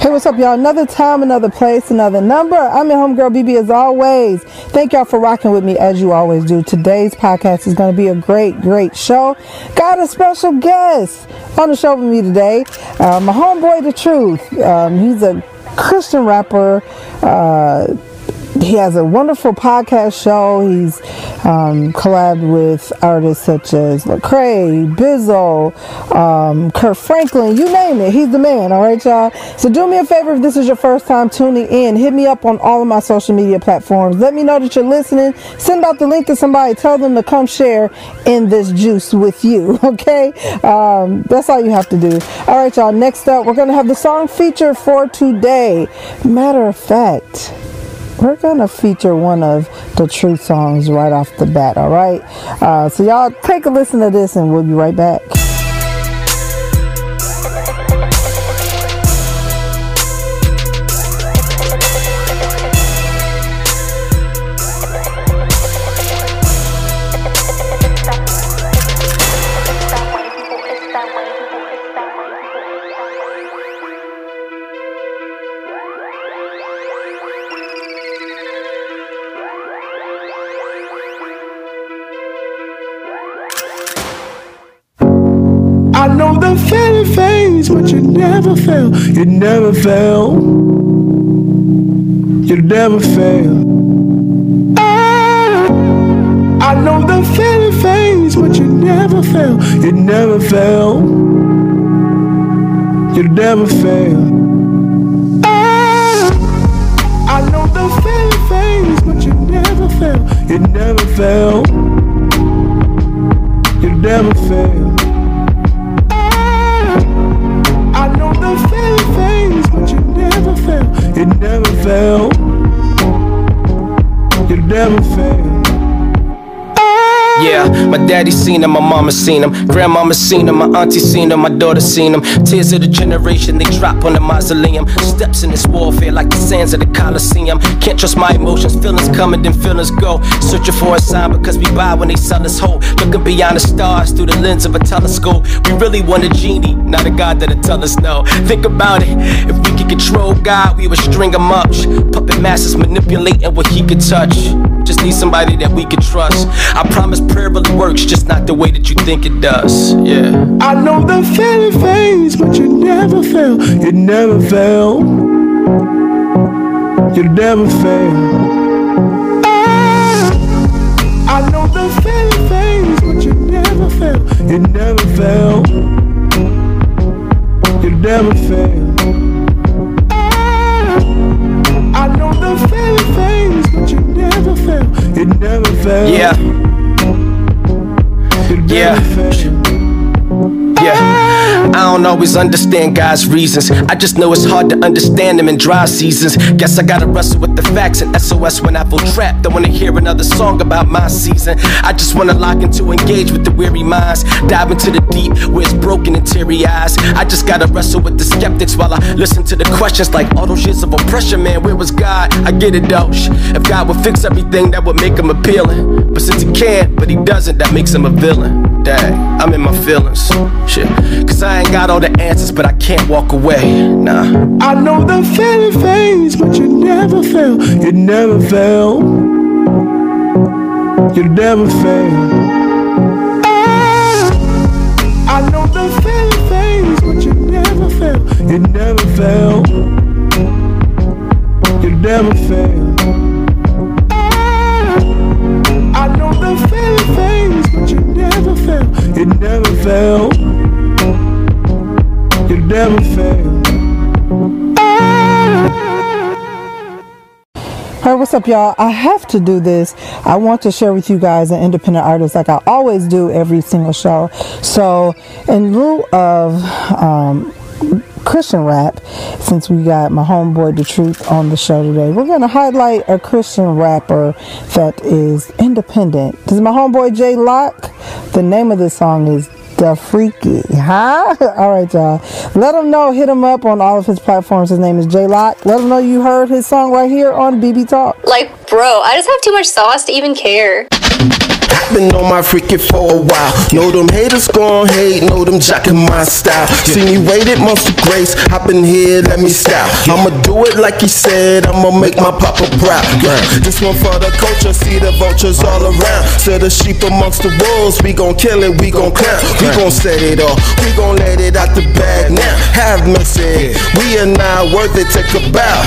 Hey, what's up, y'all? Another time, another place, another number. I'm your homegirl BB as always. Thank y'all for rocking with me as you always do. Today's podcast is going to be a great, great show. Got a special guest on the show with me today. Uh, my homeboy, The Truth. Um, he's a Christian rapper. Uh, he has a wonderful podcast show. He's um, collabed with artists such as Lecrae, Bizzle, um, Kirk Franklin, you name it. He's the man, all right, y'all? So do me a favor if this is your first time tuning in, hit me up on all of my social media platforms. Let me know that you're listening. Send out the link to somebody. Tell them to come share in this juice with you, okay? Um, that's all you have to do. All right, y'all. Next up, we're to have the song feature for today. Matter of fact, we're gonna feature one of the truth songs right off the bat all right? Uh, so y'all take a listen to this and we'll be right back I know the feeling fades, but you never fail. You never fail. You never fail. Ah, I know the feeling fades, but you never fail. You never fail. You never fail. Ah, I know the feeling fades, but you never fail. You never fail. You never fail. You never fail. You never fail. Yeah, my daddy seen him, my mama seen him, grandmama seen him, my auntie seen him, my daughter seen him. Tears of the generation, they drop on the mausoleum. Steps in this warfare like the sands of the Coliseum. Can't trust my emotions, feelings coming, then feelings go. Searching for a sign because we buy when they sell us hope. Looking beyond the stars through the lens of a telescope. We really want a genie, not a God that'll tell us no. Think about it, if we could control God, we would string him up. Puppet masters manipulating what he could touch. Just need somebody that we can trust. I promise prayer really works, just not the way that you think it does. Yeah. I know the feeling fades, but you never fail. You never fail. You never fail. Ah, I know the feeling fades, but you never fail. You never fail. You never fail. You never fail. Yeah. Never Yeah. Yeah. I don't always understand God's reasons. I just know it's hard to understand them in dry seasons. Guess I gotta wrestle with the facts and SOS when I feel trapped. Don't wanna hear another song about my season. I just wanna lock into engage with the weary minds. Dive into the deep where it's broken and teary eyes. I just gotta wrestle with the skeptics while I listen to the questions like all those years of oppression, man. Where was God? I get it though. If God would fix everything, that would make him appealing. But since he can't, but he doesn't, that makes him a villain. Dang, I'm in my feelings. Shit. Cause I ain't got all the answers, but I can't walk away. Nah. I know the feeling fades, but you never fail. You never fail. You never fail. Ah, I know the feeling fades, but you never fail. You never fail. You never fail. Fail. You never fail. Hey, what's up, y'all? I have to do this. I want to share with you guys an independent artist like I always do every single show. So, in lieu of um, Christian rap, since we got my homeboy The Truth on the show today, we're going to highlight a Christian rapper that is independent. This is my homeboy Jay Lock. The name of this song is the freaky, huh? All right, y'all. Let him know. Hit him up on all of his platforms. His name is J Lock. Let him know you heard his song right here on BB Talk. Like, bro, I just have too much sauce to even care. Been on my freaking for a while. Know them haters gon' hate, know them jacking my style. See me rated monster grace, hop in here, let me style. I'ma do it like he said, I'ma make my papa proud. Yeah. This one for the culture, see the vultures all around. So the sheep amongst the wolves, we gon' kill it, we gon' clown. We gon' set it off, we gon' let it out the bag now. Have mercy, we are not worth it, take a bow.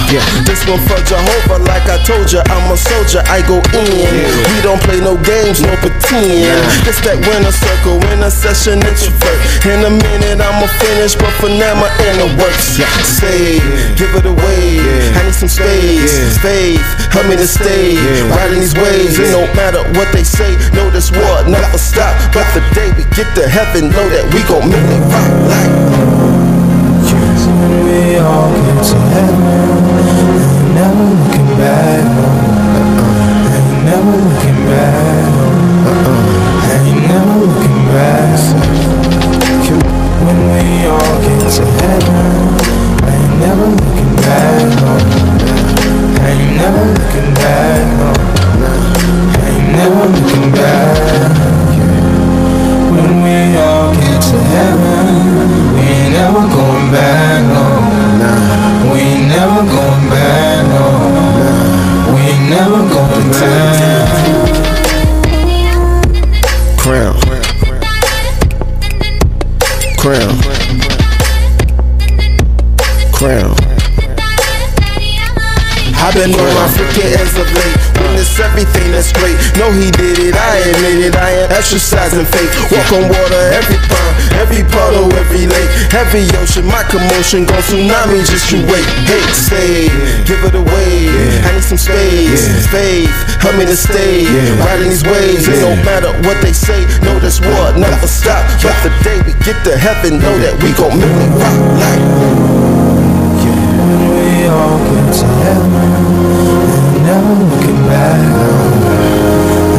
This one for Jehovah, like I told you, I'm a soldier, I go in. We don't play no games, no pretend. It's that winner circle, winner session introvert. In a minute, I'ma finish, but for now, my inner works. Say, give it away. I need some space, faith, help me to stay. Riding these waves, it don't matter what they say. Know this war never stop, but the day we get to heaven, know that we gon' make it rock like. We all get to heaven, never looking back. Never exercising faith. Walk on water every pond, every puddle, every lake, every ocean. My commotion goes tsunami. Just you wait. Hey, say, give it away. I need some space, faith. Help me to stay. Riding these waves, it don't matter what they say. Know this war never stop. But the day we get to heaven, know that we gon' make it rock like. We all get to heaven, ain't never looking back.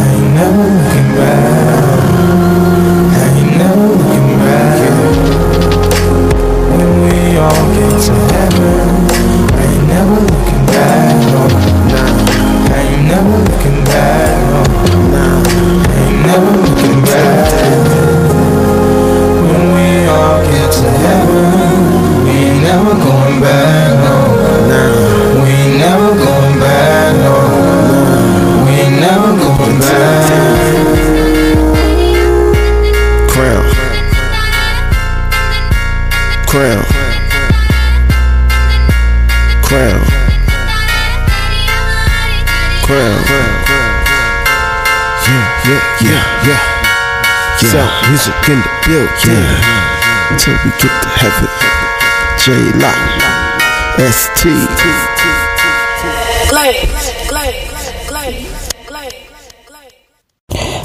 All get Sound music in the building. Till we get to heaven. J Lock. ST.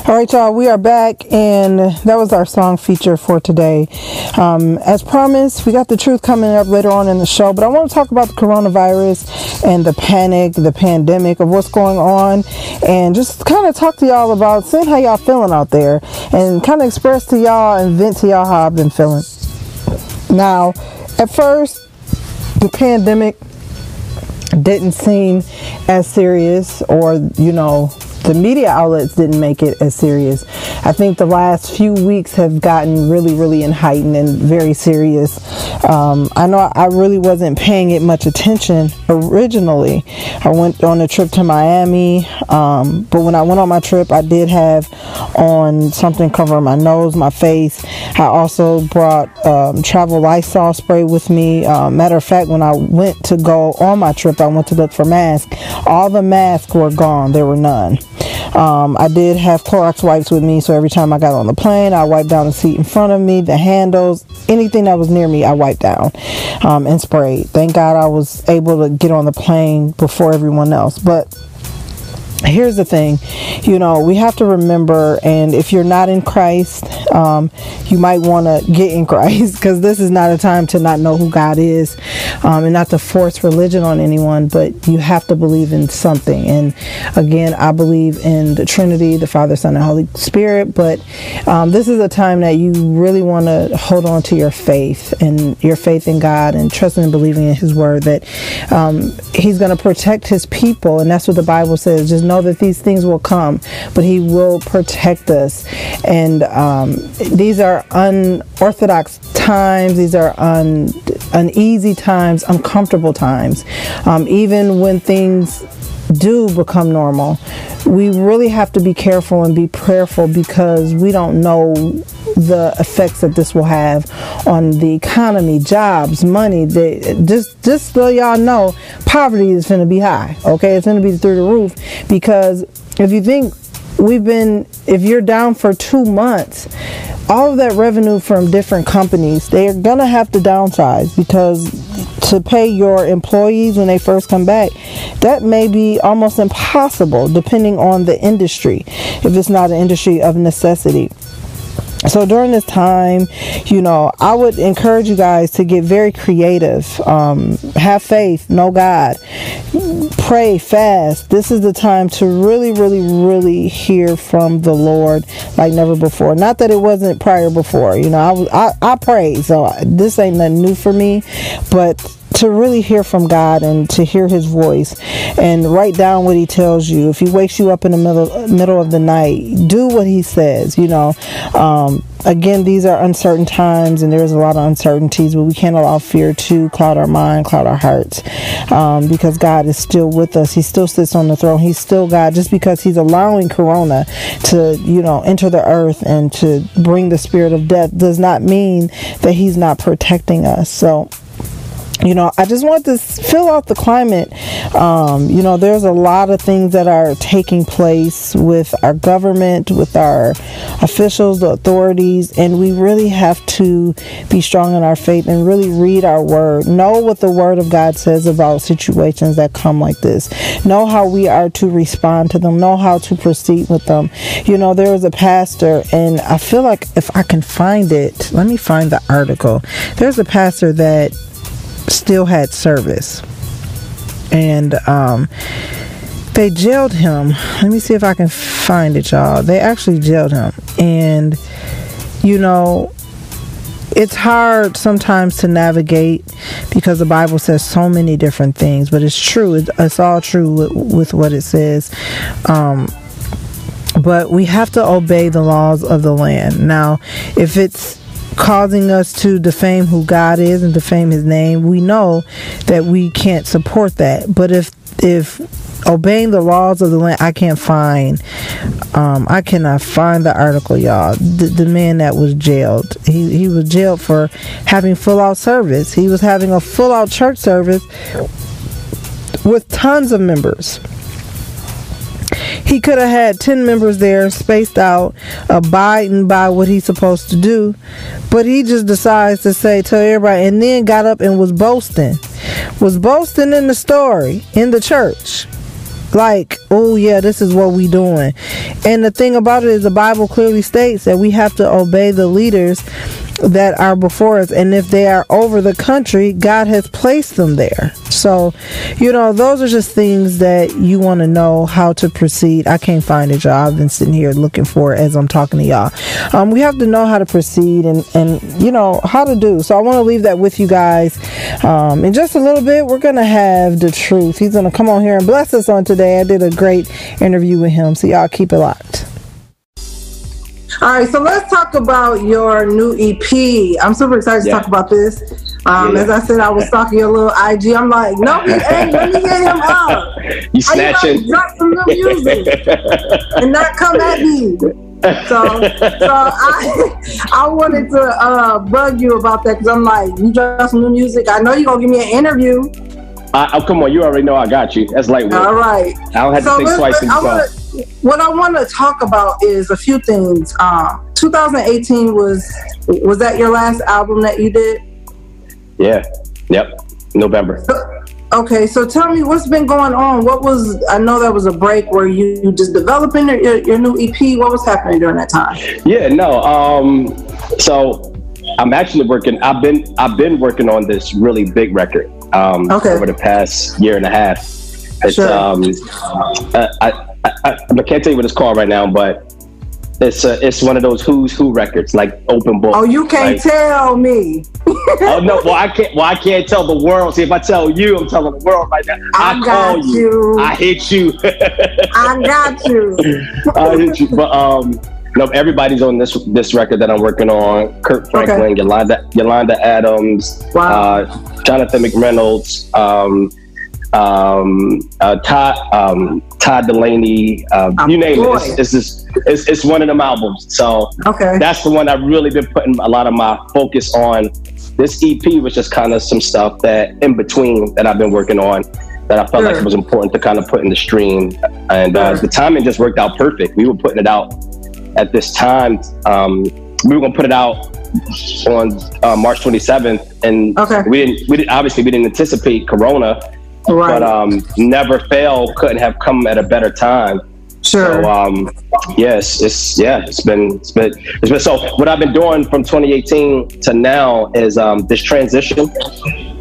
All right, y'all, we are back, and that was our song feature for today. Um, as promised, we got the truth coming up later on in the show, but I want to talk about the coronavirus and the panic, the pandemic of what's going on, and just kind of talk to y'all about seeing how y'all feeling out there, and kind of express to y'all and vent to y'all how I've been feeling. Now, at first, the pandemic didn't seem as serious or you know the media outlets didn't make it as serious. I think the last few weeks have gotten really really heightened and very serious. Um, i know i really wasn't paying it much attention originally. I went on a trip to miami um, but when i went on my trip i did have on something covering my nose my face. I also brought um, travel lysol spray with me. Uh, matter of fact when i went to go on my trip i went to look for masks. All the masks were gone. There were none um, I did have Clorox wipes with me, so every time I got on the plane, I wiped down the seat in front of me, the handles, anything that was near me, I wiped down um, and sprayed. Thank God I was able to get on the plane before everyone else. But here's the thing you know we have to remember and if you're not in christ um, you might want to get in Christ because this is not a time to not know who God is um, and not to force religion on anyone, but you have to believe in something. And again, I believe in the Trinity, the Father, Son, and Holy Spirit, but um, this is a time that you really want to hold on to your faith and your faith in God and trusting and believing in His Word that um, He's going to protect His people. And that's what the Bible says. Just know that these things will come, but He will protect us. And um, these are unorthodox times, these are un, uneasy times, uncomfortable times. Um, even when things do become normal, we really have to be careful and be prayerful because we don't know the effects that this will have on the economy, jobs, money. They, just just so y'all know, poverty is going to be high. Okay, it's going to be through the roof because if you think we've been, if you're down for two months, all of that revenue from different companies, they're going to have to downsize because to pay your employees when they first come back, that may be almost impossible depending on the industry, if it's not an industry of necessity. So during this time, you know, I would encourage you guys to get very creative. Um, have faith, know God, pray, fast. This is the time to really, really, really hear from the Lord like never before. Not that it wasn't prior before. You know, I I, I prayed, so this ain't nothing new for me, but to really hear from God and to hear his voice and write down what he tells you. If he wakes you up in the middle middle of the night, do what he says, you know. Um, again, these are uncertain times and there's a lot of uncertainties, but we can't allow fear to cloud our mind, cloud our hearts um, because God is still with us. He still sits on the throne. He's still God. Just because He's allowing Corona to, you know, enter the earth and to bring the spirit of death does not mean that He's not protecting us. So, you know, I just want to fill out the climate. Um, you know, there's a lot of things that are taking place with our government, with our officials, the authorities, and we really have to be strong in our faith and really read our word. Know what the word of God says about situations that come like this. Know how we are to respond to them. Know how to proceed with them. You know, there was a pastor, and I feel like if I can find it, let me find the article. There's a pastor that still had service. And um, they jailed him. Let me see if I can find it, y'all. They actually jailed him. And, you know, it's hard sometimes to navigate because the Bible says so many different things, but it's true. It's all true with, with what it says. Um, but we have to obey the laws of the land. Now, if it's causing us to defame who God is and defame his name, we know that we can't support that. But if if obeying the laws of the land I can't find um, I cannot find the article y'all. The, the man that was jailed. He, he was jailed for having full out service. He was having a full out church service with tons of members he could have had 10 members there spaced out, abiding by what he's supposed to do. But he just decides to say, tell everybody, and then got up and was boasting. Was boasting in the story, in the church like oh yeah this is what we doing and the thing about it is the bible clearly states that we have to obey the leaders that are before us. And if they are over the country god has placed them there. So you know those are just things that you want to know how to proceed. I can't find it y'all i've been sitting here looking for it as i'm talking to y'all. Um, we have to know how to proceed and and you know how to do. So i want to leave that with you guys. Um, in just a little bit we're gonna have the truth. He's gonna come on here and bless us on today. I did a great interview with him. So y'all keep it locked all right, so let's talk about your new EP. I'm super excited yeah. to talk about this. Um, yeah. As I said, I was stalking your little IG. I'm like, no, he ain't. Let me get him up. You snatching? You drop some new music and not come at me. So, so I, I wanted to uh, bug you about that because I'm like, you drop some new music. I know you're gonna give me an interview. Uh, oh, come on, you already know I got you. That's lightweight. All right. I don't have so to think twice. I wanna, what I want to talk about is a few things. Um, 2018 was was that your last album that you did? Yeah. Yep. November. So, Okay, so tell me what's been going on. What was I know that was a break where you, you just developing your, your, new EP. What was happening during that time? Yeah, no. Um, so I'm actually working. I've been I've been working on this really big record um, Okay. over the past year and a half. It's Sure. um, I, I, I, I can't tell you what it's called right now, but it's a, it's one of those who's who records, like open book. Oh, you can't Like- tell me. oh no! Well, I can't. Well, I can't tell the world. See, if I tell you, I'm telling the world right now. I I, got call you. you. I hit you. I got you. I hit you. But um, no, everybody's on this this record that I'm working on. Kirk Franklin, Yolanda Yolanda Adams, Wow. uh, Jonathan McReynolds, um, um, uh, Todd um, Todd Dulaney. Uh, you name boy. it. It's, it's it's, it's one of them albums. So Okay. that's the one I've really been putting a lot of my focus on. This EP was just kind of some stuff that in between that I've been working on that I felt like it was important to kind of put in the stream. And uh, the timing just worked out perfect. We were putting it out at this time. Um, we were going to put it out on uh, March 27th, and Okay. we didn't. We didn't, obviously we didn't anticipate Corona, right. but um, never fail couldn't have come at a better time. sure. So um, yes, it's yeah, it's been it's been it's been so. What I've been doing from 2018 to now is um, this transition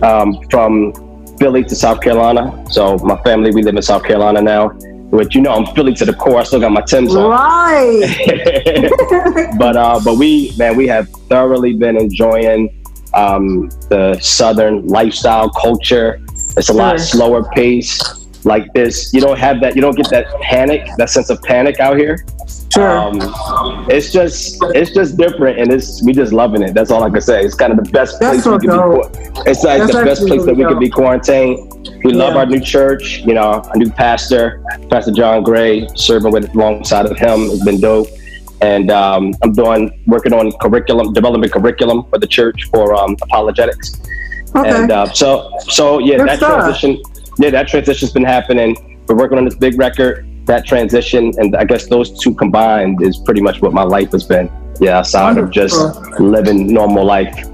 um, from Philly to South Carolina. So my family, we live in South Carolina now. Which you know, I'm Philly to the core. I still got my Tim's on. right. but uh, but we man, we have thoroughly been enjoying um, the Southern lifestyle culture. It's a lot slower pace. Like this, you don't have that. You don't get that panic, that sense of panic out here. Sure. Um, it's just it's just different, and it's we just loving it. That's all I can say. It's kind of the best That's place we could dope. be. It's like That's the best place that we really could be quarantined. We love Yeah. our new church. You know, our new pastor, Pastor John Gray, serving with alongside of him has been dope. And um, I'm doing working on curriculum, development curriculum for the church for um, apologetics. Okay. And uh, so, so yeah, Good that stuff. transition, yeah, that transition's been happening. We're working on this big record. That transition, and I guess those two combined is pretty much what my life has been. Yeah, outside of just living normal life. yeah,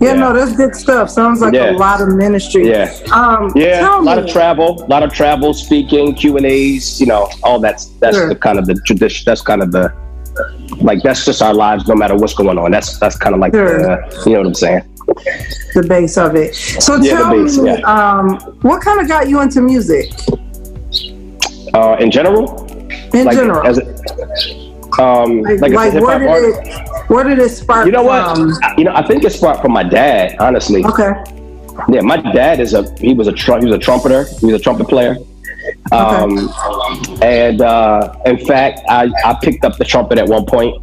yeah. no, that's good stuff. Sounds like Yeah. a lot of ministry. Yeah, Um, yeah, a lot me, of travel, a lot of travel, speaking, Q and A's. You know, all that's that's Sure. the kind of the tradition. That's kind of the like that's just our lives, no matter what's going on. That's that's kind of like Sure. the, you know what I'm saying. The base of it. So Yeah, tell base, me, yeah. um, what kind of got you into music Uh, in general, in like general? as it, um, like, like, like as a where hip-hop did artist. it, where did it spark You know what? from? You know, I think it sparked from my dad. Honestly, Okay. yeah, my dad is a he was a tr- he was a trumpeter. He was a trumpet player. Um, and uh, in fact, I, I picked up the trumpet at one point.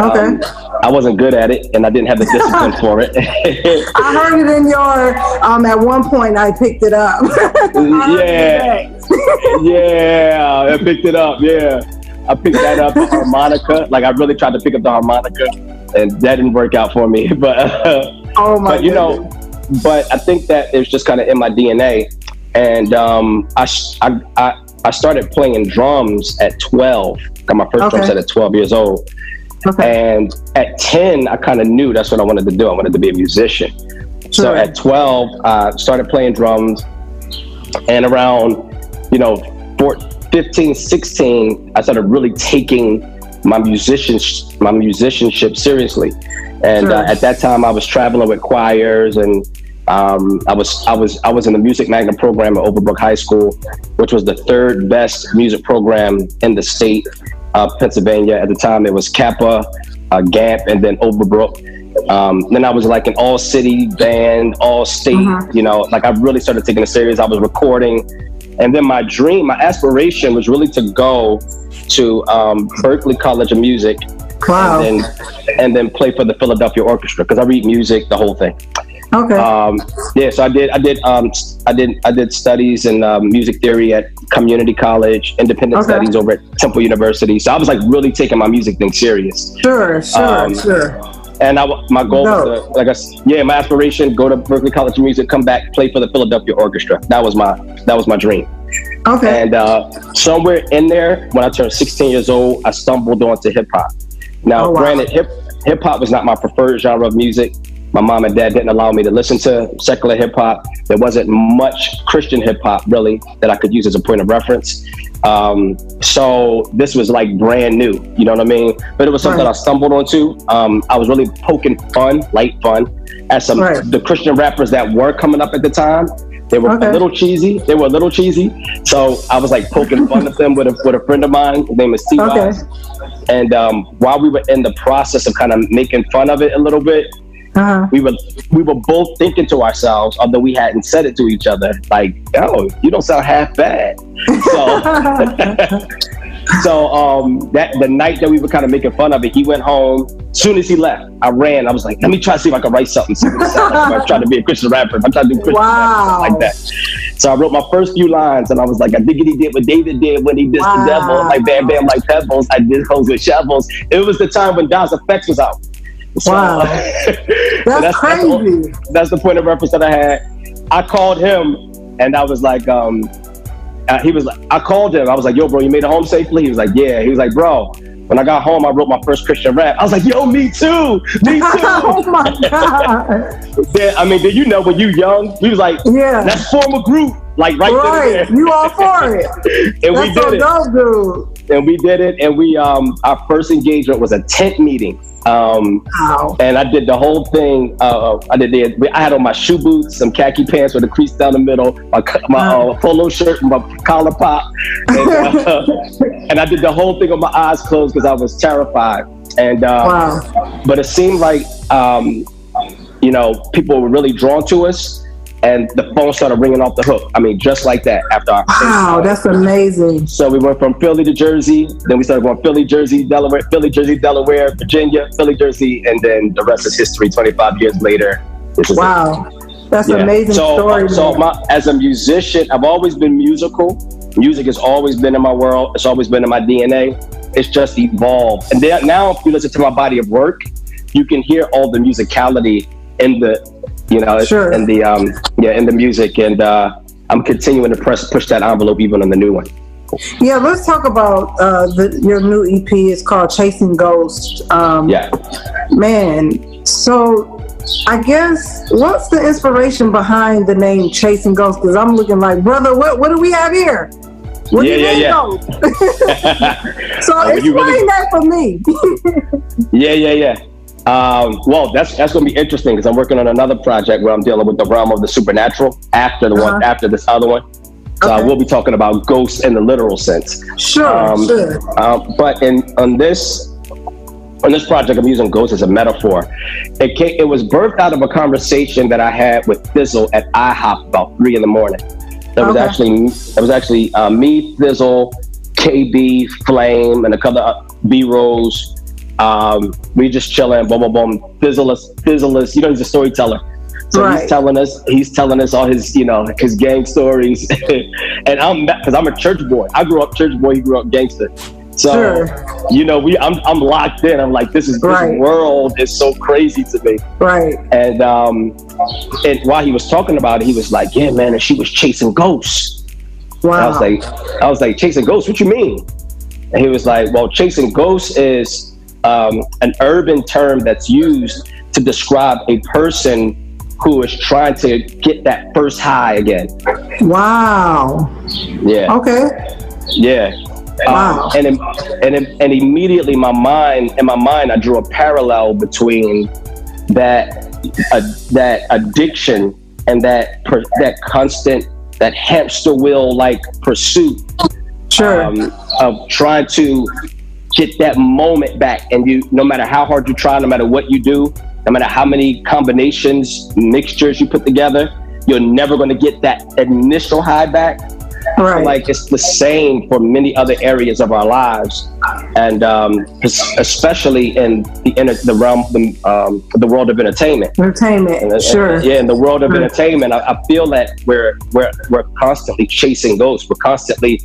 Okay. Um, I wasn't good at it, and I didn't have the discipline for it. I heard it in your, um, at one point I picked it up. Yeah. yeah, I picked it up. Yeah, I picked that up. The harmonica, like I really tried to pick up the harmonica, and that didn't work out for me. But Oh my but you know, but I think that it's just kind of in my DNA. And um, I, I, I, I started playing drums at 12. Got my first drum set at 12 years old. Okay. And at 10, I kind of knew that's what I wanted to do. I wanted to be a musician. So at 12, I started playing drums. And around, you know, 14, 15, 16, I started really taking my musician my musicianship seriously. And Sure. uh, at that time, I was traveling with choirs, and um, I was I was I was in the music magnet program at Overbrook High School, which was the third best music program in the state of Pennsylvania. At the time, it was CAPA, uh, GAMP, and then Overbrook. Um, then I was like an all city band, all state, Mhm. you know, like I really started taking it serious. I was recording. And then my dream, my aspiration was really to go to um, Berklee College of Music Wow. and then and then play for the Philadelphia Orchestra because I read music, the whole thing. okay. Um, yeah, so I did I did um, I did I did studies in um, music theory at Community College, independent Okay. studies over at Temple University. So I was like really taking my music thing serious. sure. Sure. um, sure. And I, my goal was Dope. to, like I, yeah, my aspiration, go to Berklee College of Music, come back, play for the Philadelphia Orchestra. That was my, that was my dream. Okay. And uh, somewhere in there, when I turned 16 years old, I stumbled onto hip hop. Now, Oh, wow. granted, hip hip hop was not my preferred genre of music, My mom and dad didn't allow me to listen to secular hip hop. There wasn't much Christian hip hop really that I could use as a point of reference. Um, so this was like brand new, you know what I mean? But it was something Right. I stumbled onto. Um, I was really poking fun, light fun, at some Right. the Christian rappers that were coming up at the time. They were Okay. a little cheesy. They were a little cheesy. So I was like poking fun at them with a with a friend of mine. His name is T. Okay. And um, while we were in the process of kind of making fun of it a little bit, Uh-huh. we were we were both thinking to ourselves, although we hadn't said it to each other, like, "Oh, you don't sound half bad." So, so um, that the night that we were kind of making fun of it, he went home. Soon as he left, I ran. I was like, "Let me try to see if I can write something." See what it sounds like. I'm trying to be a Christian rapper. I'm trying to do Christian Wow. like that. So I wrote my first few lines, and I was like, "I think he did what David did when he dissed Wow. the devil, like bam, bam, like pebbles. I did hoes with shovels." It was the time when Don's Effects was out. So, Wow. so That's crazy. that's the point of reference that I had. I called him and I was like, um, uh, he was like, I called him. I was like, yo, bro, you made it home safely? He was like, yeah. He was like, bro, when I got home, I wrote my first Christian rap. I was like, yo, me too. Me too. oh my god. yeah, I mean, did you know when you young, he was like, Yeah. let's form a group. Like right, Right. and You all for it. there. And we That's so it. dope, dude. And we did it. And we, um, our first engagement was a tent meeting. Um, Wow. and I did the whole thing. Uh, I did the, I had on my shoe boots, some khaki pants with a crease down the middle, my, my uh, polo shirt, my collar pop, and, uh, and I did the whole thing with my eyes closed because I was terrified. And uh, Wow. but it seemed like um, you know people were really drawn to us, and the phone started ringing off the hook. I mean, just like that after our Wow, that's amazing. so we went from Philly to Jersey, then we started going Philly, Jersey, Delaware, Philly, Jersey, Delaware, Virginia, Philly, Jersey, and then the rest is history. Twenty five years later, is it. Wow. That's Yeah. an amazing so, story. Uh, so man. my, as a musician, I've always been musical. Music has always been in my world. It's always been in my DNA. It's just evolved. And then, now, if you listen to my body of work, you can hear all the musicality in the, you know, Sure. in the um, yeah, in the music. And uh, I'm continuing to press push that envelope even on the new one. Yeah, let's talk about uh, the, your new EP. It's called Chasing Ghosts. Um, Yeah. Man, so I guess what's the inspiration behind the name Chasing Ghosts? Because I'm looking like, brother, what what do we have here? What Yeah, do yeah, yeah. so Uh, explain you really- that for me. Yeah, yeah, yeah. Um, well, that's that's gonna be interesting because I'm working on another project where I'm dealing with the realm of the supernatural after the one Uh-huh. after this other one. So I Okay. will be talking about ghosts in the literal sense. sure, Um, sure. Um, but in on this on this project, I'm using ghosts as a metaphor. It came, it was birthed out of a conversation that I had with Bizzle at IHOP about three in the morning. That was Okay. actually that was actually uh, me, Bizzle, KB, Flame, and a couple of B Rose. Um, we just chilling, boom, boom, boom. Bizzle is, Bizzle is, you know, he's a storyteller. So Right. he's telling us, he's telling us all his, you know, his gang stories. and I'm, because I'm a church boy. I grew up church boy. He grew up gangster. So, Sure. you know, we, I'm, I'm locked in. I'm like, this is, this Right. world is so crazy to me. Right. And, um, and while he was talking about it, he was like, yeah, man, and she was chasing ghosts. And I was like, I was like, chasing ghosts? What you mean? And he was like, well, chasing ghosts is um, an urban term that's used to describe a person who is trying to get that first high again. wow. Yeah, Okay. yeah. Wow. Um, and and and immediately my mind in my mind I drew a parallel between that uh, that addiction and that per, that constant that hamster wheel like pursuit Sure. um, of trying to get that moment back. And you, no matter how hard you try, no matter what you do, no matter how many combinations, mixtures you put together, you're never going to get that initial high back. right. Like it's the same for many other areas of our lives, and um, especially in the inter- the realm, the, um, the world of entertainment. Entertainment. And- and- Sure. Yeah, in the world of Right. entertainment, I, I feel that we're we're we're constantly chasing ghosts. We're constantly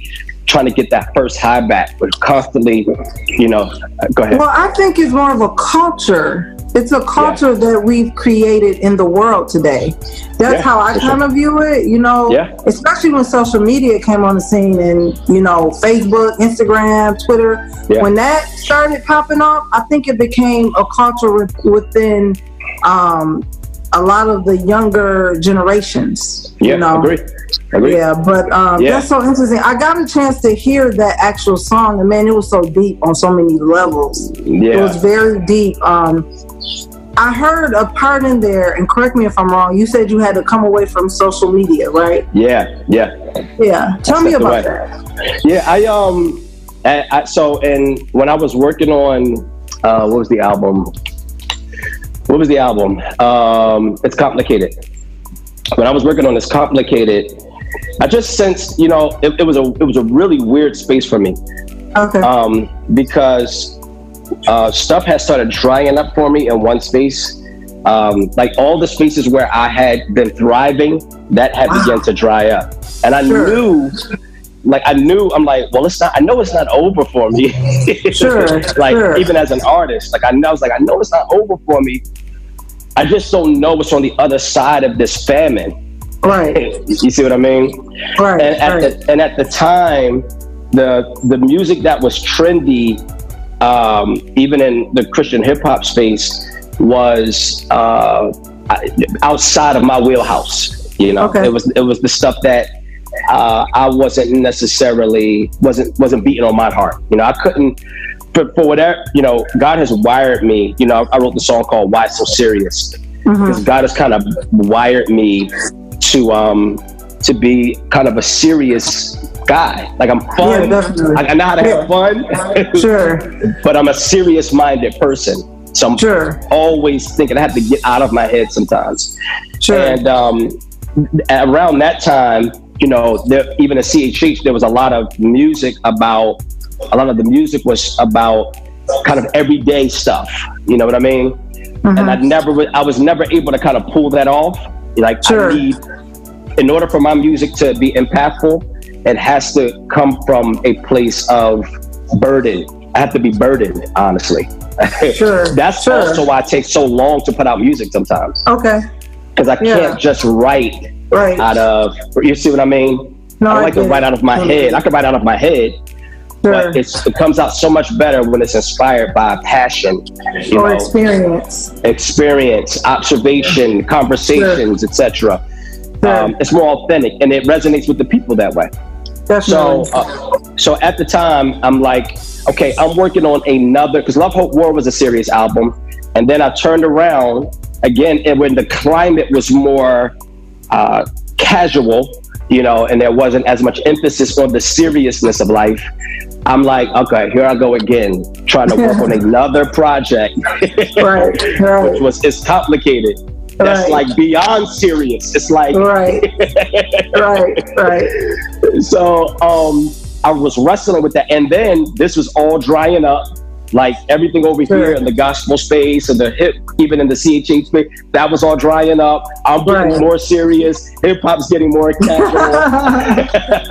trying to get that first high back. We're constantly, you know, uh, go ahead. Well, I think it's more of a culture. It's a culture that we've created in the world today. That's Yeah, how I kind of view it, you know, Yeah. especially when social media came on the scene and, you know, Facebook, Instagram, Twitter. Yeah. When that started popping up, I think it became a culture within um, a lot of the younger generations. Yeah, you know? agree. Yeah, but um, Yeah. that's so interesting. I got a chance to hear that actual song, and man, it was so deep on so many levels. Yeah. It was very deep. Um, I heard a part in there, and correct me if I'm wrong. You said you had to come away from social media, right? Yeah. Yeah. Yeah. Tell me about that. Yeah, I um, I, I, so and when I was working on, uh, what was the album? What was the album? Um, it's complicated. When I was working on this complicated, I just sensed, you know, it, it was a it was a really weird space for me Okay. um, because uh, stuff has started drying up for me in one space. Um, like all the spaces where I had been thriving, that had Wow. begun to dry up, and I Sure. knew, like I knew, I'm like, well, it's not. I know it's not over for me. Sure, like sure. even as an artist, like I know, I was like, I know it's not over for me. I just don't know what's on the other side of this famine. Right. You see what I mean? Right. and at right. the and at the time, the the music that was trendy, um, even in the Christian hip hop space, was uh, outside of my wheelhouse. You know, Okay. it was it was the stuff that uh, I wasn't necessarily wasn't wasn't beating on my heart. You know, I couldn't. For, for whatever you know, God has wired me. You know, I wrote the song called "Why So Serious" because God has kind of wired me to um to be kind of a serious guy. Like I'm Yeah, fun. definitely. I, I know how to have fun, Sure. but I'm a serious minded person. So I'm Sure. always thinking I have to get out of my head sometimes. Sure. And um, around that time, you know, there, even at CHH, there was a lot of music about, a lot of the music was about kind of everyday stuff. You know what I mean? Mm-hmm. And I never, I was never able to kind of pull that off. Like, Sure. I need, in order for my music to be impactful, it has to come from a place of burden. I have to be burdened, honestly. Sure, That's sure. also why it takes so long to put out music sometimes Okay. because I can't just write Right. out of. You see what I mean? No, I I like to write out of my head. I can write out of my head, Sure. but it's, it comes out so much better when it's inspired by passion, you or know, experience. experience, observation, conversations, etc. Sure. Um, it's more authentic, and it resonates with the people that way. So, uh, so at the time, I'm like, okay, I'm working on another because Love Hope War was a serious album, and then I turned around again, and when the climate was more uh, casual, you know, and there wasn't as much emphasis on the seriousness of life. I'm like, okay, here I go again, trying to work on another project, right. which was it's complicated. That's Right. like beyond serious. It's like Right. right. Right. so um I was wrestling with that and then this was all drying up like everything over here in the gospel space and the hip even in the CHH space that was all drying up I'm getting Right. more serious hip hop's getting more casual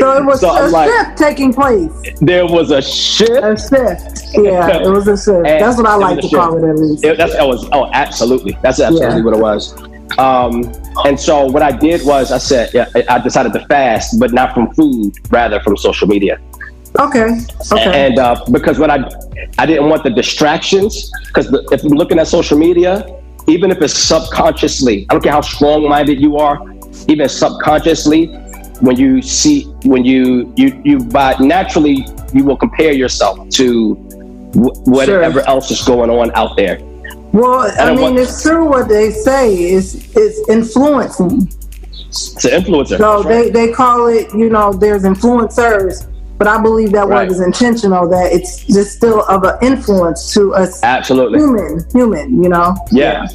So it was So a like- shift taking place. there was a shift A shift. Yeah, it was a shift. And That's what I like to call it at least. It, that's that was oh absolutely that's absolutely Yeah. what it was um and so what I did was I said yeah, I decided to fast but not from food rather from social media Okay. Okay. and uh, because what I I didn't want the distractions because if I'm looking at social media, even if it's subconsciously, I don't care how strong-minded you are, even subconsciously, when you see when you you you by naturally you will compare yourself to wh- whatever else is going on out there. well, I don't mean, want- it's true what they say. is it's influencing. It's an influencer. So right. they, they call it, you know, there's influencers, but I believe that Right. word is intentional, that it's just still of an influence to us Absolutely. human, human, you know? Yeah.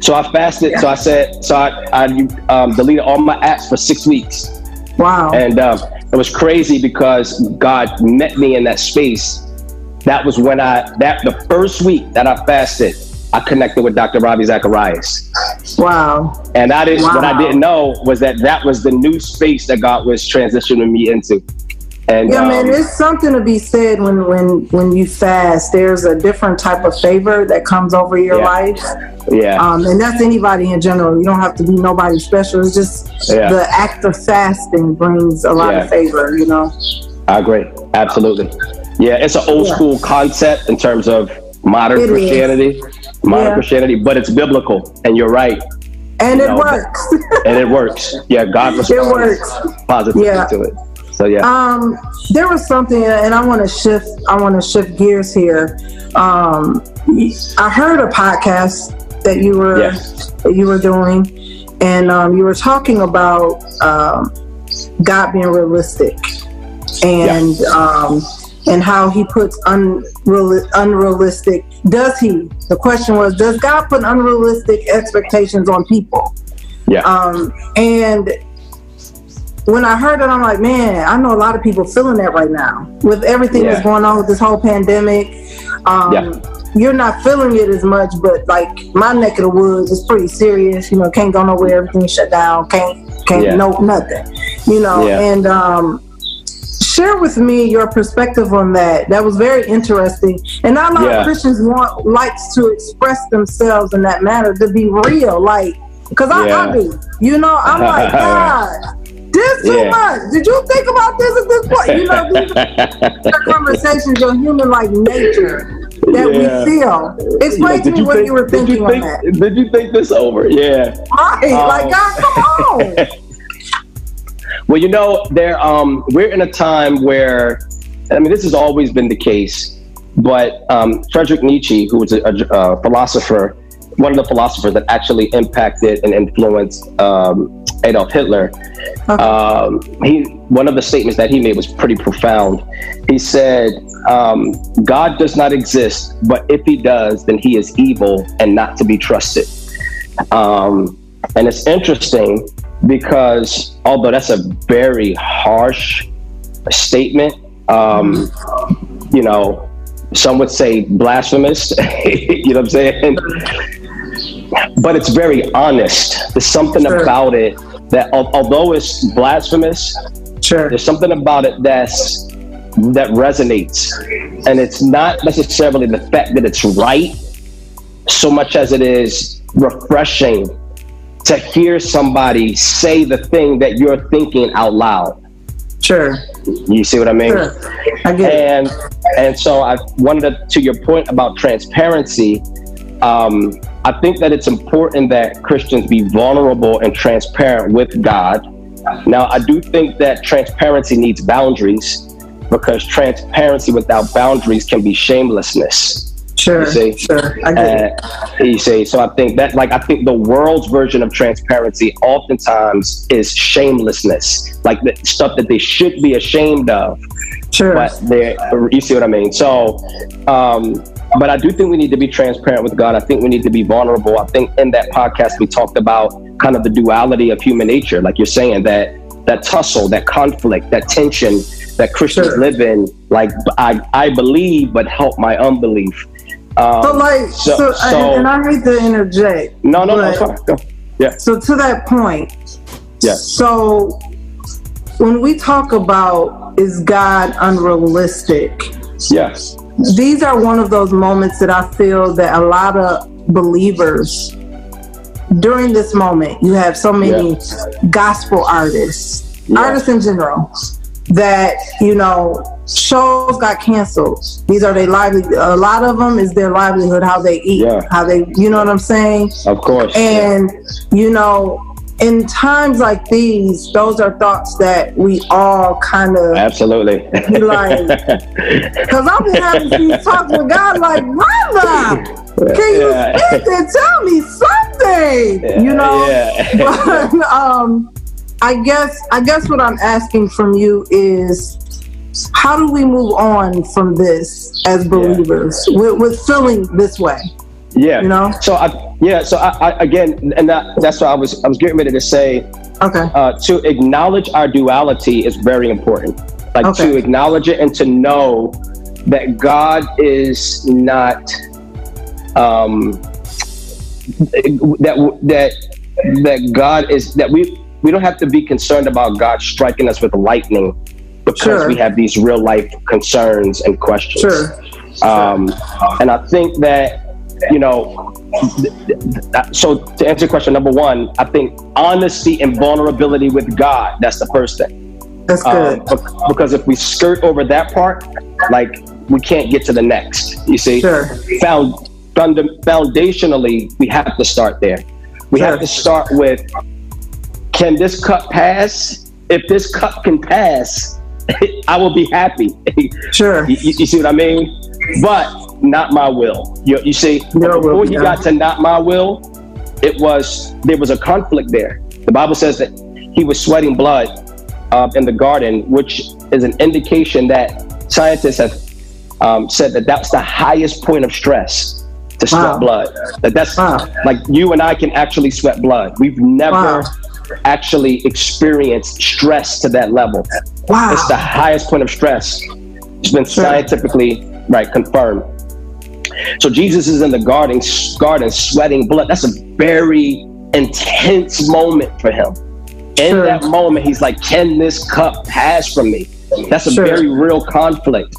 So I fasted. So I said. So I, I um, deleted all my apps for six weeks. Wow. And um, it was crazy because God met me in that space. That was when I that the first week that I fasted, I connected with Dr. Ravi Zacharias. wow. And I didn't what I didn't know was that that was the new space that God was transitioning me into. And Yeah, man, um, there's something to be said when when when you fast. There's a different type of favor that comes over your Yeah. life, yeah, um, and that's anybody in general. You don't have to be nobody special. It's just Yeah. the act of fasting brings a lot Yeah. of favor. You know, I agree. Absolutely. Yeah, it's an old school concept in terms of modern It is. Christianity. modern Yeah. Christianity, but it's biblical, and you're right, and it No, works. and it works. Yeah, God responds works. positively Yeah. to it. So yeah, Um, there was something, and I want to shift. I want to shift gears here. Um, I heard a podcast that you were Yes. that you were doing, and um, you were talking about um, God being realistic, and um, and how He puts unreal, unrealistic. Does He? The question was, does God put unrealistic expectations on people? yeah, Um, and when I heard it, I'm like, man, I know a lot of people feeling that right now with everything Yeah. that's going on with this whole pandemic. Um, Yeah. You're not feeling it as much, but like my neck of the woods is pretty serious. You know, can't go nowhere. Everything's shut down. Can't can't Yeah. no nothing. You know, and um, share with me your perspective on that. That was very interesting. And not a lot Yeah. of Christians want likes to express themselves in that manner to be real, like because I, I Yeah. do. You know, I'm like God. This too Yeah. much. Did you think about this at this point? You know, these are conversations, your human like nature that Yeah. we feel. Explain to me what you were thinking you think, on that. Did you think this over? Yeah. Right, like Um, God, come on. Well, you know, there um, we're in a time where, I mean, this has always been the case, but um, Friedrich Nietzsche, who was a, a, a philosopher, one of the philosophers that actually impacted and influenced um, Adolf Hitler, um, he one of the statements that he made was pretty profound. He said, um, "God does not exist, but if He does, then He is evil and not to be trusted." Um, and it's interesting because although that's a very harsh statement, um, you know, some would say blasphemous. you know what I'm saying? But it's very honest. There's something Sure. about it that, although it's blasphemous, Sure. there's something about it that's that resonates, and it's not necessarily the fact that it's right, so much as it is refreshing to hear somebody say the thing that you're thinking out loud. Sure. You see what I mean? Sure. I get it. and and so I wanted to, to your point about transparency. Um, I think that it's important that Christians be vulnerable and transparent with God. Now, I do think that transparency needs boundaries because transparency without boundaries can be shamelessness. Sure. you see? Sure. I get. Uh, you see, so I think that, like, I think the world's version of transparency oftentimes is shamelessness, like the stuff that they should be ashamed of Sure. but they you see what I mean. So, um, but I do think we need to be transparent with God. I think we need to be vulnerable. I think in that podcast we talked about kind of the duality of human nature, like you're saying that that tussle, that conflict, that tension that Christians Sure. live in. Like I, I believe, but help my unbelief. Um, So like, so- so, so- and, and I hate to interject. no, no, no, fine. Go. Yeah, So to that point, Yeah. So when we talk about is God unrealistic, yes, these are one of those moments that I feel that a lot of believers during this moment, you have so many gospel artists, Yeah. artists in general, that you know shows got canceled. These are their livelihood. A lot of them is their livelihood, how they eat, Yeah. how they, you know what I'm saying. of course. And, you know, in times like these, those are thoughts that we all kind of, Absolutely. be like, because I've been having these talks with God, like, brother, can you Yeah. speak and tell me something? You know? Yeah. But, um, I guess, I guess what I'm asking from you is, how do we move on from this as believers with, with feeling this way? Yeah. You know? So I yeah. So I, I again, and that that's what I was I was getting ready to say. Okay. Uh, to acknowledge our duality is very important. Like Okay. to acknowledge it and to know that God is not um that that that God is that we we don't have to be concerned about God striking us with lightning because Sure. we have these real life concerns and questions. Sure. Um, and I think that, you know, so to answer question number one, I think honesty and vulnerability with God, that's the first thing. That's Um, good. bec- because if we skirt over that part, like we can't get to the next. You see, Sure. Found, funda- foundationally, we have to start there. We have to start with can this cup pass? If this cup can pass, I will be happy. Sure. you, you see what I mean? But not my will. You, you see, will, before he got to not my will, it was there was a conflict there. The Bible says that he was sweating blood uh, in the garden, which is an indication that scientists have um, said that that's the highest point of stress to sweat Wow. blood. That that's Wow. like you and I can actually sweat blood. We've never Wow. actually experienced stress to that level. Wow. It's the highest point of stress. It's been Sure. scientifically right confirmed. So Jesus is in the garden, garden sweating blood. That's a very intense moment for him. In Sure. that moment, he's like, "Can this cup pass from me?" That's a Sure. very real conflict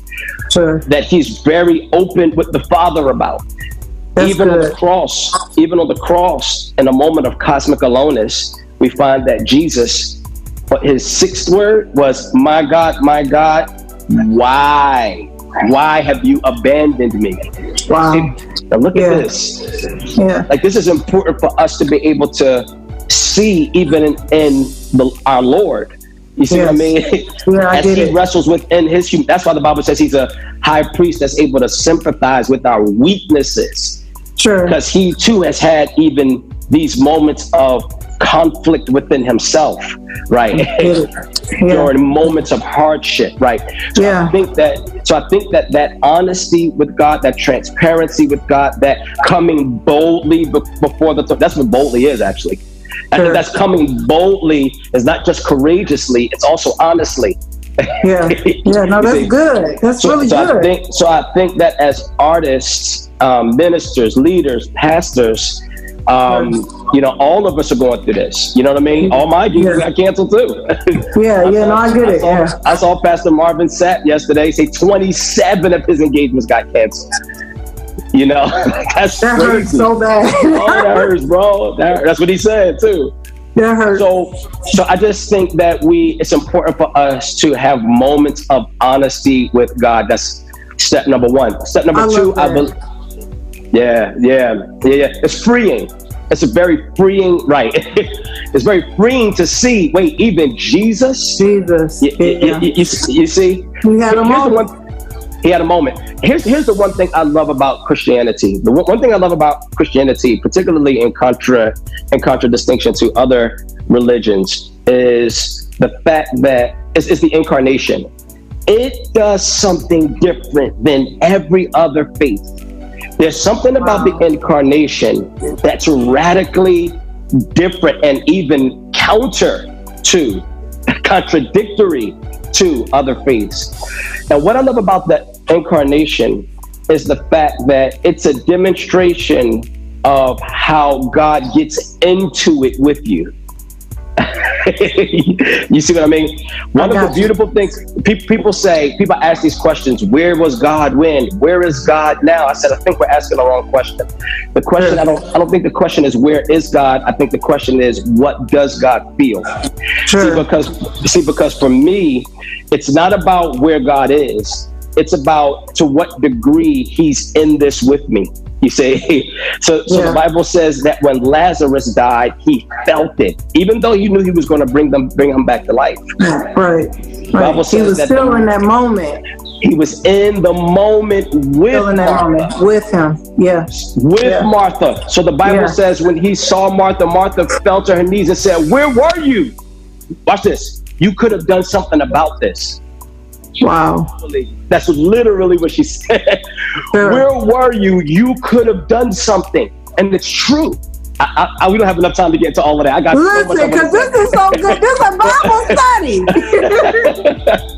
Sure. that he's very open with the Father about. That's even on the cross, even on the cross, in a moment of cosmic aloneness, we find that Jesus, but his sixth word was, "My God, my God, why, why have you abandoned me?" Wow. Now look Yeah. at this. Yeah. Like this is important for us to be able to see, even in, in the, our Lord. You see what I mean? Yeah, I As he it. wrestles within his human. That's why the Bible says he's a high priest that's able to sympathize with our weaknesses Sure. because he too has had even these moments of conflict within himself, right? Yeah. During moments of hardship, right? So Yeah. I think that so I think that that honesty with God, that transparency with God, that coming boldly before the that's what boldly is actually. I Sure. think that's coming boldly is not just courageously, it's also honestly. Yeah. Yeah. No, that's good. That's So, really so I good. think so. I think that as artists, um, ministers, leaders, pastors, um, you know, all of us are going through this. You know what I mean? All my gigs Yeah. got canceled too. yeah. Yeah. No, I get it. saw, Yeah. I saw Pastor Marvin Sapp yesterday say 27 of his engagements got canceled. You know, that's That hurts so bad. oh, that hurts, bro. That, that's what he said too. that hurts. So, so I just think that we it's important for us to have moments of honesty with God. That's step number one. Step number I two, I that. Yeah, yeah, yeah, yeah. It's freeing. It's a very freeing, right? it's very freeing to see. Wait, even Jesus. Jesus. You, you- Yeah. you- you- you see, We had a moment. one- he had a moment. Here's here's the one thing I love about Christianity. The one, one thing I love about Christianity, particularly in contra in contradistinction to other religions, is the fact that is, it's the incarnation. It does something different than every other faith. There's something about the incarnation that's radically different and even counter to, contradictory to other faiths. And what I love about the incarnation is the fact that it's a demonstration of how God gets into it with you. you see what I mean? One of got the you. beautiful things pe- people say, people ask these questions where was God when? Where is God now? I said, I think we're asking the wrong question. The question, I don't, I don't think the question is where is God? I think the question is what does God feel? See, because see, because for me, it's not about where God is. It's about to what degree He's in this with me. You see, so so Yeah. the Bible says that when Lazarus died, he felt it, even though he knew he was going to bring them bring him back to life. Right. right. Bible He was that still the- in that moment. He was in the moment with Still in that Martha. moment with him. Yeah. with Yeah. Martha. So the Bible Yeah. says when he saw Martha, Martha fell to her knees and said, Where were you? Watch this. You could have done something about this. Wow. That's literally what she said. Sure. Where were you? You could have done something. And it's true. I, I, I- we don't have enough time to get into all of that. I got so Listen, because this is so good. This is a Bible study.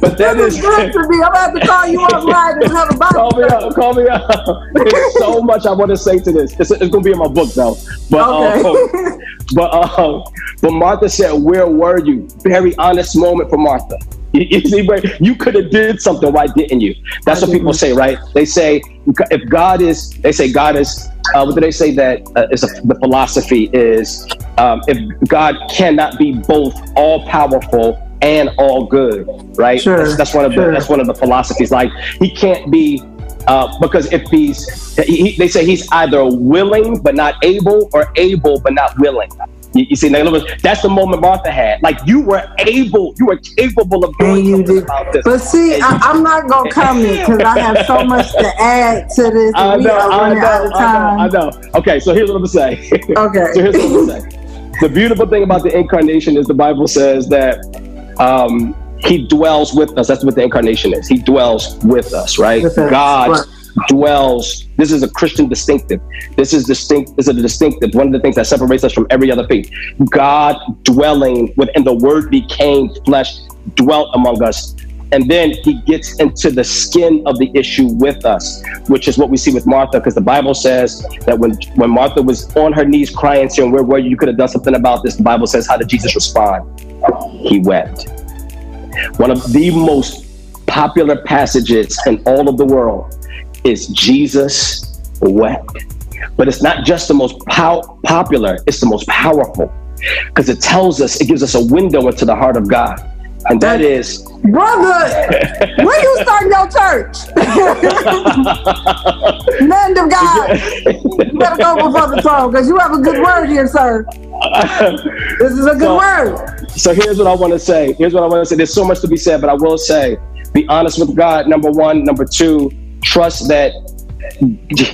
But that this is is good to me. I'm to have to call you up right and have a Bible. call me study. up, call me up. There's so much I want to say to this. It's, it's gonna be in my book though. But Okay. um, but um, but Martha said, "Where were you?" Very honest moment for Martha. You, you see, where you could have did something. Why didn't you? That's what people say, right? They say if God is, they say God is. Uh, what do they say that uh, is a, the philosophy is? Um, if God cannot be both all powerful and all good, right? Sure, That's, that's one of the sure. that's one of the philosophies. Like he can't be Uh, because if he's, he, they say he's either willing but not able, or able but not willing. You, you see, that's the moment Martha had. Like you were able, you were capable of doing you did. about this. But see, I, I'm not gonna comment because I have so much to add to this. I know, I know, I know, I know. Okay, so here's what I'm gonna say. Okay. so here's what I'm gonna say. The beautiful thing about the incarnation is the Bible says that um, He dwells with us. That's what the incarnation is. He dwells with us, right? With us, God right. Dwells. This is a Christian distinctive. This is distinct. This is a distinctive. One of the things that separates us from every other faith. God dwelling within the Word became flesh, dwelt among us. And then he gets into the skin of the issue with us, which is what we see with Martha, because the Bible says that when when Martha was on her knees crying, saying, "Where were you? You could have done something about this." The Bible says, "How did Jesus respond?" He wept. One of the most popular passages in all of the world is Jesus wept. But it's not just the most pow- popular, it's the most powerful because it tells us, it gives us a window into the heart of God. And that is, Brother, when you starting your church? Man of God, you better go before the throne because you have a good word here, sir. This is a good So- word. so here's what I want to say. Here's what I want to say. There's so much to be said, but I will say be honest with God, number one. Number two, trust that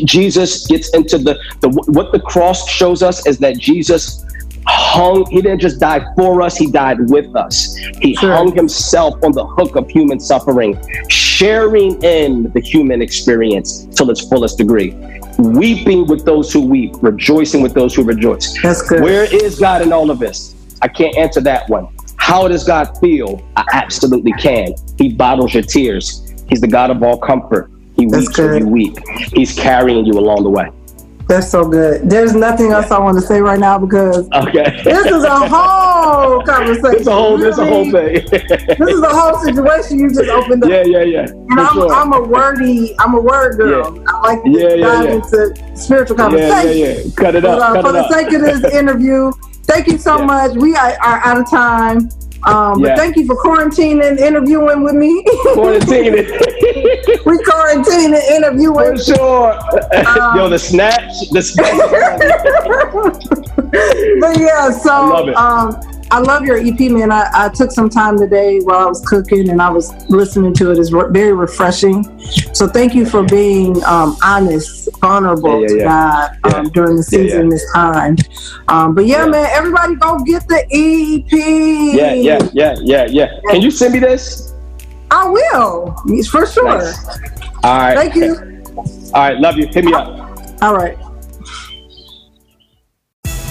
Jesus gets into the, the what the cross shows us is that Jesus hung he didn't just die for us he died with us. He Sure. hung himself on the hook of human suffering sharing in the human experience till its fullest degree weeping with those who weep rejoicing with those who rejoice. That's good. where is god in all of this? I can't answer that one. How does god feel? I absolutely can. He bottles your tears. He's the god of all comfort he That's good. you weep he's carrying you along the way That's so good. There's nothing else I want to say right now because okay this is a whole conversation. It's a whole, You it's a whole what I mean? thing. This is a whole situation you just opened up. yeah, yeah, yeah. And I'm, sure. I'm a wordy, I'm a word girl. I like to Yeah, yeah, dive yeah. into spiritual yeah, conversation. yeah, yeah. yeah. Cut it But, up. uh, cut for it the up. sake of this interview, thank you so Yeah. much. We are, are out of time. Um, Yeah. But thank you for quarantining, interviewing with me. Quarantine it. we quarantining, For interviewing. sure. Um, Yo, the snatch, the snatch. but yeah, so I love it. um, I love your EP, man. I, I took some time today while I was cooking and I was listening to it. It's re- very refreshing. So thank you for being um, honest, vulnerable Yeah, yeah, to yeah. God um, during the season, this time. Um, but yeah, Yeah. man, everybody go get the EP. yeah, yeah, yeah, yeah, yeah. Can you send me this? I will, for sure. Nice. All right. Thank you. All right. Love you. Hit me up. All right.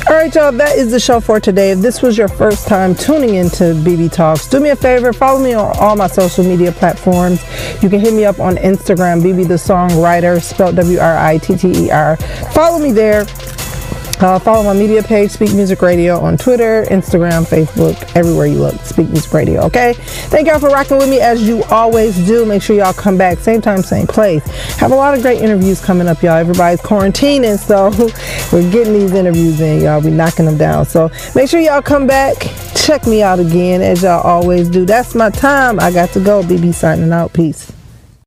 All right, y'all, that is the show for today. If this was your first time tuning into BB Talks, do me a favor, follow me on all my social media platforms. You can hit me up on Instagram, BB the Songwriter, spelled W R I T T E R. Follow me there. Uh, follow my media page, Speak Music Radio, on Twitter, Instagram, Facebook, everywhere you look, Speak Music Radio, okay? Thank y'all for rocking with me as you always do. Make sure y'all come back, same time, same place. Have a lot of great interviews coming up, y'all. Everybody's quarantining, so we're getting these interviews in, y'all. We knocking them down. So make sure y'all come back, check me out again, as y'all always do. That's my time. I got to go. BB signing out. Peace.